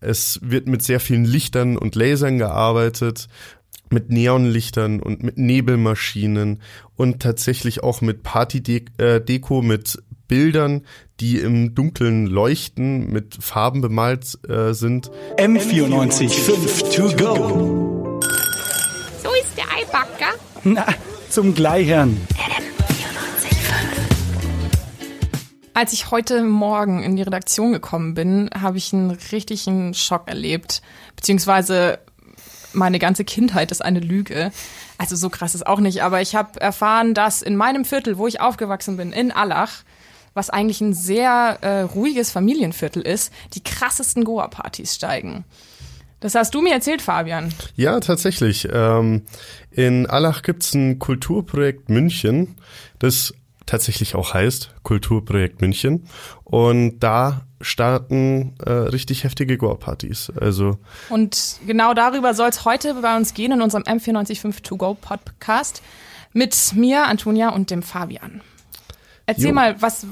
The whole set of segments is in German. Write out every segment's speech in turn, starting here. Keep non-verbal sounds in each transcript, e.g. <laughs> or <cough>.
Es wird mit sehr vielen Lichtern und Lasern gearbeitet, mit Neonlichtern und mit Nebelmaschinen und tatsächlich auch mit Partydeko, mit Bildern, die im Dunkeln leuchten, mit Farben bemalt äh, sind. M94 to go. So ist der Eibacker. Na, zum Gleichern. Als ich heute Morgen in die Redaktion gekommen bin, habe ich einen richtigen Schock erlebt. Beziehungsweise meine ganze Kindheit ist eine Lüge. Also so krass ist auch nicht, aber ich habe erfahren, dass in meinem Viertel, wo ich aufgewachsen bin, in Allach, was eigentlich ein sehr äh, ruhiges Familienviertel ist, die krassesten Goa-Partys steigen. Das hast du mir erzählt, Fabian. Ja, tatsächlich. Ähm, in Allach gibt's ein Kulturprojekt München, das tatsächlich auch heißt Kulturprojekt München. Und da starten äh, richtig heftige Goa-Partys. Also Und genau darüber soll es heute bei uns gehen in unserem M945 To Go Podcast mit mir, Antonia und dem Fabian. Erzähl Jo. mal, was,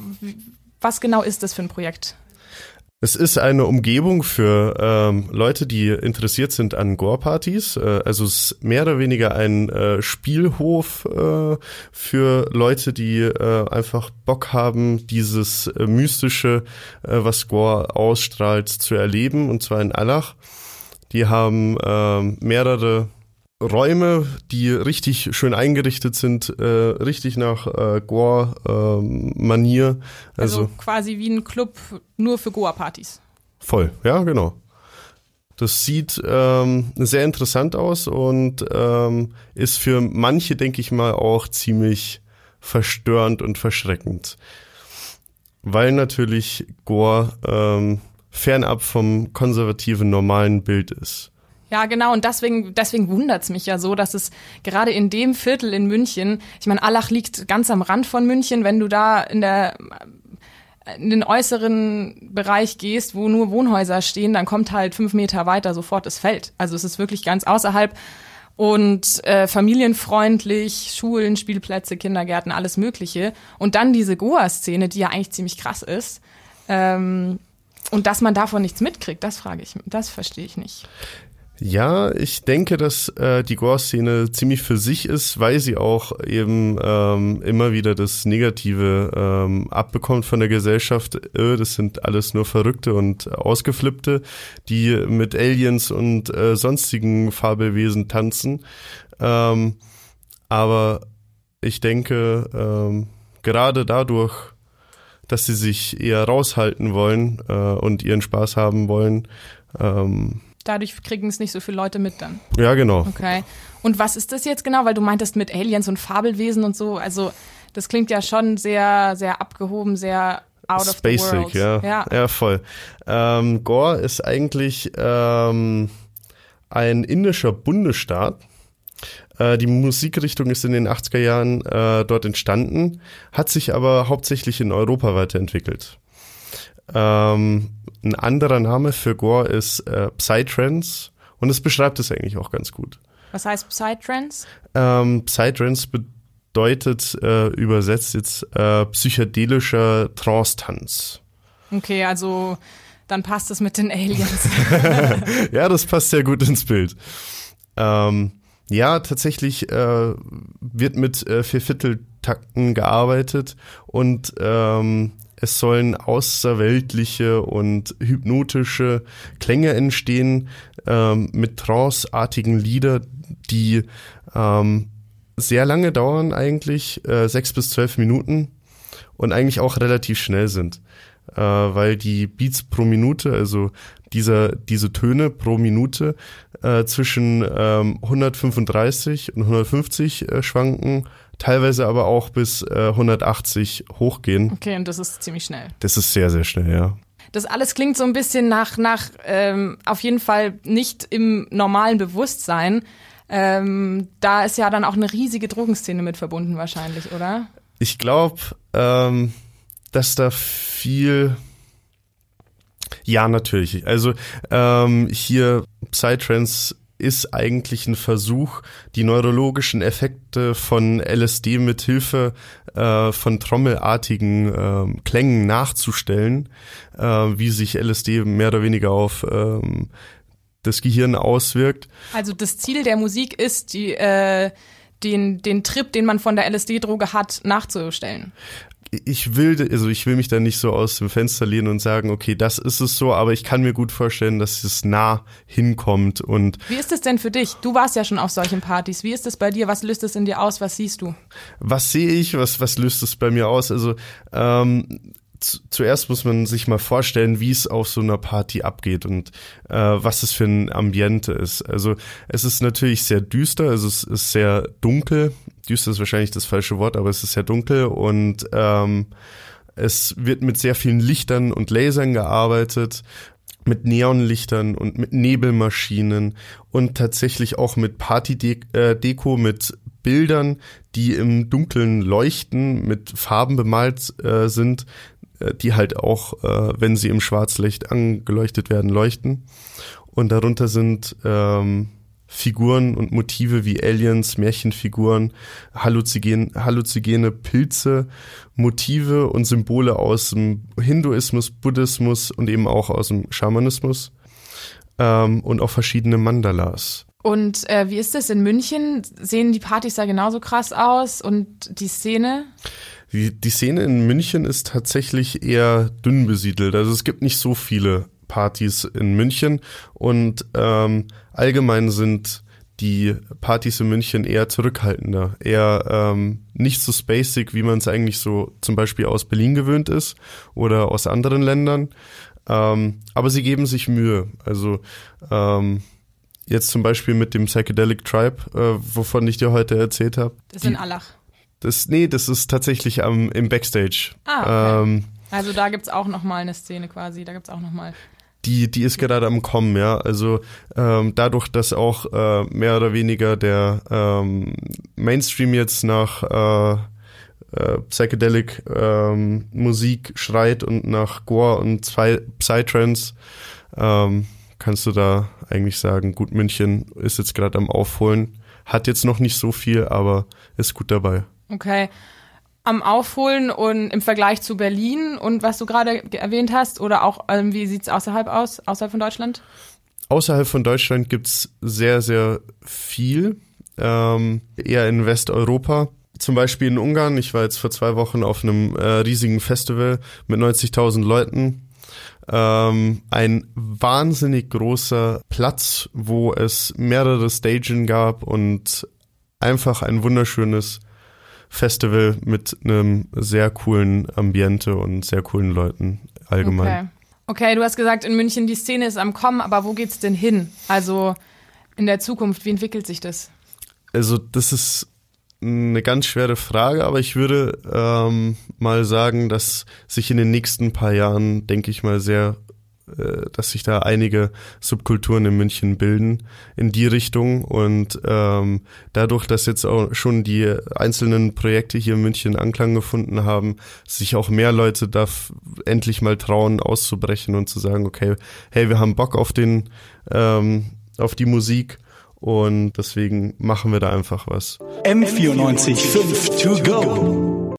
was genau ist das für ein Projekt? Es ist eine Umgebung für ähm, Leute, die interessiert sind an Gore-Partys. Äh, also es ist mehr oder weniger ein äh, Spielhof äh, für Leute, die äh, einfach Bock haben, dieses äh, Mystische, äh, was Gore ausstrahlt, zu erleben. Und zwar in Allach. Die haben ähm, mehrere Räume, die richtig schön eingerichtet sind, äh, richtig nach äh, Gore-Manier. Also, also quasi wie ein Club nur für Goa-Partys. Voll, ja, genau. Das sieht ähm, sehr interessant aus und ähm, ist für manche, denke ich mal, auch ziemlich verstörend und verschreckend. Weil natürlich Gore ähm, fernab vom konservativen normalen Bild ist. Ja, genau. Und deswegen, deswegen wundert's mich ja so, dass es gerade in dem Viertel in München, ich meine, Allach liegt ganz am Rand von München, wenn du da in der in den äußeren Bereich gehst, wo nur Wohnhäuser stehen, dann kommt halt fünf Meter weiter sofort das Feld. Also es ist wirklich ganz außerhalb und äh, familienfreundlich, Schulen, Spielplätze, Kindergärten, alles Mögliche. Und dann diese Goa-Szene, die ja eigentlich ziemlich krass ist. Ähm, und dass man davon nichts mitkriegt, das frage ich, das verstehe ich nicht. Ja, ich denke, dass äh, die Gore-Szene ziemlich für sich ist, weil sie auch eben ähm, immer wieder das Negative ähm, abbekommt von der Gesellschaft. Äh, das sind alles nur Verrückte und Ausgeflippte, die mit Aliens und äh, sonstigen Fabelwesen tanzen. Ähm, aber ich denke, ähm, gerade dadurch, dass sie sich eher raushalten wollen äh, und ihren Spaß haben wollen, ähm, Dadurch kriegen es nicht so viele Leute mit dann. ja genau. Okay. Und was ist das jetzt genau? Weil du meintest mit Aliens und Fabelwesen und so. Also das klingt ja schon sehr, sehr abgehoben, sehr out of the Basic, world. ja. ja. ja. voll. Ähm, Gore ist eigentlich ähm, ein indischer Bundesstaat. Äh, die Musikrichtung ist in den 80er Jahren äh, dort entstanden, hat sich aber hauptsächlich in Europa weiterentwickelt. Ähm, ein anderer Name für Gore ist äh, Psytrance und es beschreibt es eigentlich auch ganz gut. Was heißt Psytrance? Ähm, Psytrance bedeutet äh, übersetzt jetzt äh, psychedelischer Trance-Tanz. Okay, also dann passt es mit den Aliens. <laughs> <laughs> ja, das passt sehr gut ins Bild. Ähm, ja, tatsächlich äh, wird mit äh, Viervierteltakten gearbeitet und ähm, es sollen außerweltliche und hypnotische Klänge entstehen ähm, mit tranceartigen Lieder, die ähm, sehr lange dauern eigentlich, äh, sechs bis zwölf Minuten und eigentlich auch relativ schnell sind, äh, weil die Beats pro Minute, also dieser, diese Töne pro Minute äh, zwischen ähm, 135 und 150 äh, schwanken, teilweise aber auch bis äh, 180 hochgehen. Okay, und das ist ziemlich schnell. Das ist sehr, sehr schnell, ja. Das alles klingt so ein bisschen nach, nach ähm, auf jeden Fall nicht im normalen Bewusstsein. Ähm, da ist ja dann auch eine riesige Drogenszene mit verbunden wahrscheinlich, oder? Ich glaube, ähm, dass da viel ja, natürlich. Also ähm, hier Psytrance ist eigentlich ein Versuch, die neurologischen Effekte von LSD mit Hilfe äh, von trommelartigen äh, Klängen nachzustellen, äh, wie sich LSD mehr oder weniger auf ähm, das Gehirn auswirkt. Also das Ziel der Musik ist, die, äh, den, den Trip, den man von der LSD-Droge hat, nachzustellen ich will, also ich will mich da nicht so aus dem Fenster lehnen und sagen, okay, das ist es so, aber ich kann mir gut vorstellen, dass es nah hinkommt und. Wie ist es denn für dich? Du warst ja schon auf solchen Partys. Wie ist es bei dir? Was löst es in dir aus? Was siehst du? Was sehe ich? Was, was löst es bei mir aus? Also, ähm, zuerst muss man sich mal vorstellen, wie es auf so einer Party abgeht und äh, was es für ein Ambiente ist. Also es ist natürlich sehr düster, also es ist sehr dunkel. Düster ist wahrscheinlich das falsche Wort, aber es ist sehr dunkel und ähm, es wird mit sehr vielen Lichtern und Lasern gearbeitet mit Neonlichtern und mit Nebelmaschinen und tatsächlich auch mit Partydeko, äh, mit Bildern, die im Dunkeln leuchten, mit Farben bemalt äh, sind, die halt auch, äh, wenn sie im Schwarzlicht angeleuchtet werden, leuchten. Und darunter sind ähm, Figuren und Motive wie Aliens, Märchenfiguren, halluzigene, halluzigene Pilze, Motive und Symbole aus dem Hinduismus, Buddhismus und eben auch aus dem Schamanismus ähm, und auch verschiedene Mandalas. Und äh, wie ist das in München? Sehen die Partys da genauso krass aus und die Szene? Die, die Szene in München ist tatsächlich eher dünn besiedelt. Also es gibt nicht so viele Partys in München und ähm, allgemein sind die Partys in München eher zurückhaltender, eher ähm, nicht so spacig, wie man es eigentlich so zum Beispiel aus Berlin gewöhnt ist oder aus anderen Ländern. Ähm, aber sie geben sich Mühe. Also ähm, jetzt zum Beispiel mit dem Psychedelic Tribe, äh, wovon ich dir heute erzählt habe. Das ist in Allach. Das, nee, das ist tatsächlich am, im Backstage. Ah, okay. Ähm, also da gibt's auch noch mal eine Szene quasi, da gibt's auch noch mal die, die ist gerade am Kommen, ja. Also ähm, dadurch, dass auch äh, mehr oder weniger der ähm, Mainstream jetzt nach äh, äh, Psychedelic ähm, Musik schreit und nach Gore und Psytrance, ähm, kannst du da eigentlich sagen, gut, München ist jetzt gerade am Aufholen. Hat jetzt noch nicht so viel, aber ist gut dabei. Okay. Am Aufholen und im Vergleich zu Berlin und was du gerade erwähnt hast, oder auch, ähm, wie sieht's außerhalb aus, außerhalb von Deutschland? Außerhalb von Deutschland gibt's sehr, sehr viel. Ähm, eher in Westeuropa. Zum Beispiel in Ungarn. Ich war jetzt vor zwei Wochen auf einem äh, riesigen Festival mit 90.000 Leuten. Ähm, ein wahnsinnig großer Platz, wo es mehrere Stagen gab und einfach ein wunderschönes Festival mit einem sehr coolen Ambiente und sehr coolen Leuten allgemein. Okay. Okay, du hast gesagt, in München die Szene ist am Kommen, aber wo geht's denn hin? Also in der Zukunft, wie entwickelt sich das? Also das ist eine ganz schwere Frage, aber ich würde ähm, mal sagen, dass sich in den nächsten paar Jahren, denke ich mal, sehr dass sich da einige Subkulturen in München bilden in die Richtung und ähm, dadurch, dass jetzt auch schon die einzelnen Projekte hier in München Anklang gefunden haben, sich auch mehr Leute da endlich mal trauen auszubrechen und zu sagen, okay, hey, wir haben Bock auf den ähm, auf die Musik und deswegen machen wir da einfach was. M94 5 to go.